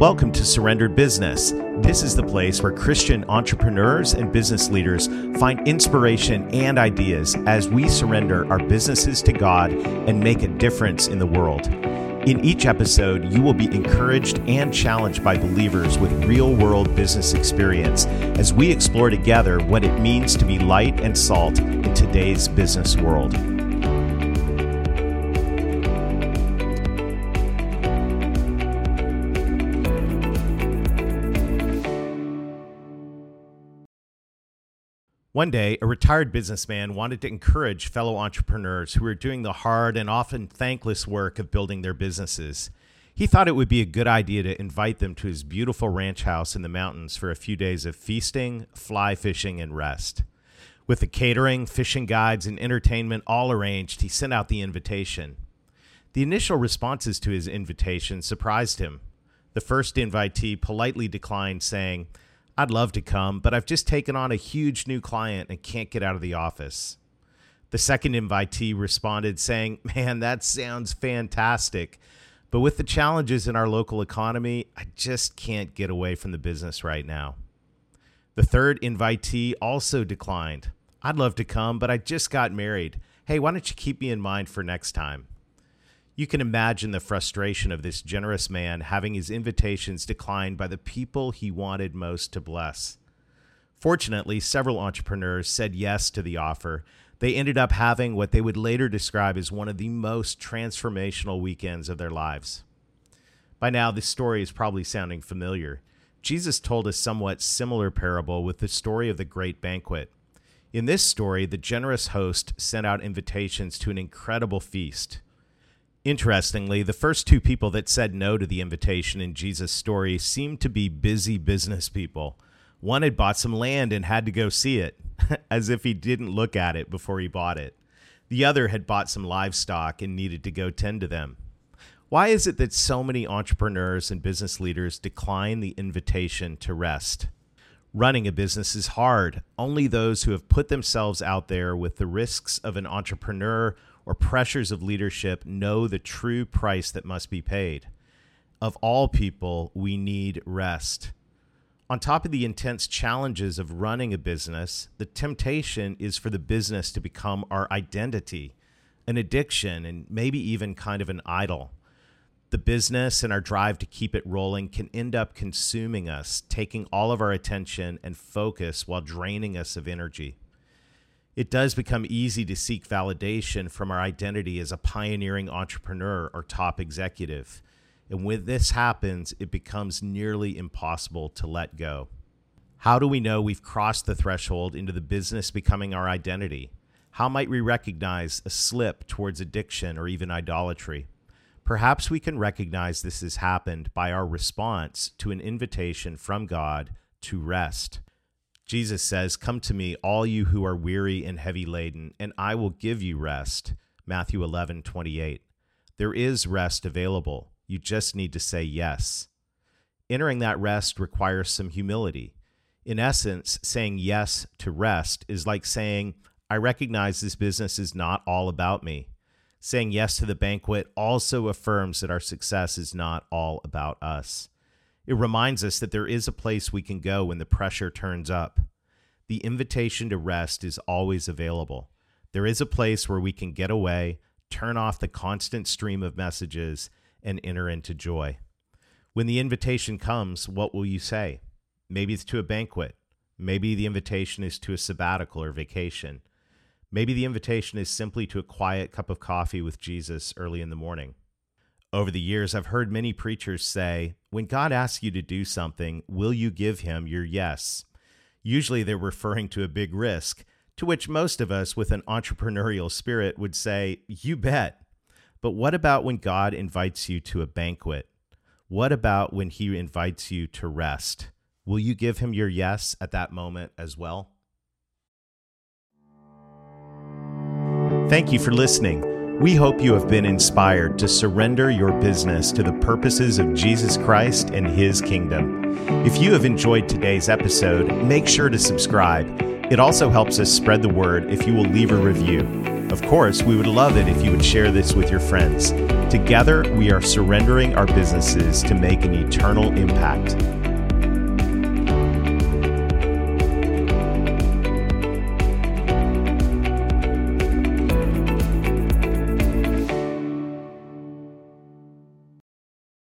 Welcome to Surrendered Business. This is the place where Christian entrepreneurs and business leaders find inspiration and ideas as we surrender our businesses to God and make a difference in the world. In each episode, you will be encouraged and challenged by believers with real world business experience as we explore together what it means to be light and salt in today's business world. One day, a retired businessman wanted to encourage fellow entrepreneurs who were doing the hard and often thankless work of building their businesses. He thought it would be a good idea to invite them to his beautiful ranch house in the mountains for a few days of feasting, fly fishing, and rest. With the catering, fishing guides, and entertainment all arranged, he sent out the invitation. The initial responses to his invitation surprised him. The first invitee politely declined, saying, I'd love to come, but I've just taken on a huge new client and can't get out of the office. The second invitee responded saying, Man, that sounds fantastic. But with the challenges in our local economy, I just can't get away from the business right now. The third invitee also declined. I'd love to come, but I just got married. Hey, why don't you keep me in mind for next time? You can imagine the frustration of this generous man having his invitations declined by the people he wanted most to bless. Fortunately, several entrepreneurs said yes to the offer. They ended up having what they would later describe as one of the most transformational weekends of their lives. By now, this story is probably sounding familiar. Jesus told a somewhat similar parable with the story of the great banquet. In this story, the generous host sent out invitations to an incredible feast. Interestingly, the first two people that said no to the invitation in Jesus' story seemed to be busy business people. One had bought some land and had to go see it, as if he didn't look at it before he bought it. The other had bought some livestock and needed to go tend to them. Why is it that so many entrepreneurs and business leaders decline the invitation to rest? Running a business is hard. Only those who have put themselves out there with the risks of an entrepreneur or pressures of leadership know the true price that must be paid. Of all people, we need rest. On top of the intense challenges of running a business, the temptation is for the business to become our identity, an addiction, and maybe even kind of an idol. The business and our drive to keep it rolling can end up consuming us, taking all of our attention and focus while draining us of energy it does become easy to seek validation from our identity as a pioneering entrepreneur or top executive. And when this happens, it becomes nearly impossible to let go. How do we know we've crossed the threshold into the business becoming our identity? How might we recognize a slip towards addiction or even idolatry? Perhaps we can recognize this has happened by our response to an invitation from God to rest. Jesus says, Come to me, all you who are weary and heavy laden, and I will give you rest. Matthew 11, 28. There is rest available. You just need to say yes. Entering that rest requires some humility. In essence, saying yes to rest is like saying, I recognize this business is not all about me. Saying yes to the banquet also affirms that our success is not all about us. It reminds us that there is a place we can go when the pressure turns up. The invitation to rest is always available. There is a place where we can get away, turn off the constant stream of messages, and enter into joy. When the invitation comes, what will you say? Maybe it's to a banquet. Maybe the invitation is to a sabbatical or vacation. Maybe the invitation is simply to a quiet cup of coffee with Jesus early in the morning. Over the years, I've heard many preachers say, when God asks you to do something, will you give him your yes? Usually they're referring to a big risk, to which most of us with an entrepreneurial spirit would say, you bet. But what about when God invites you to a banquet? What about when he invites you to rest? Will you give him your yes at that moment as well? Thank you for listening. We hope you have been inspired to surrender your business to the purposes of Jesus Christ and His kingdom. If you have enjoyed today's episode, make sure to subscribe. It also helps us spread the word if you will leave a review. Of course, we would love it if you would share this with your friends. Together, we are surrendering our businesses to make an eternal impact.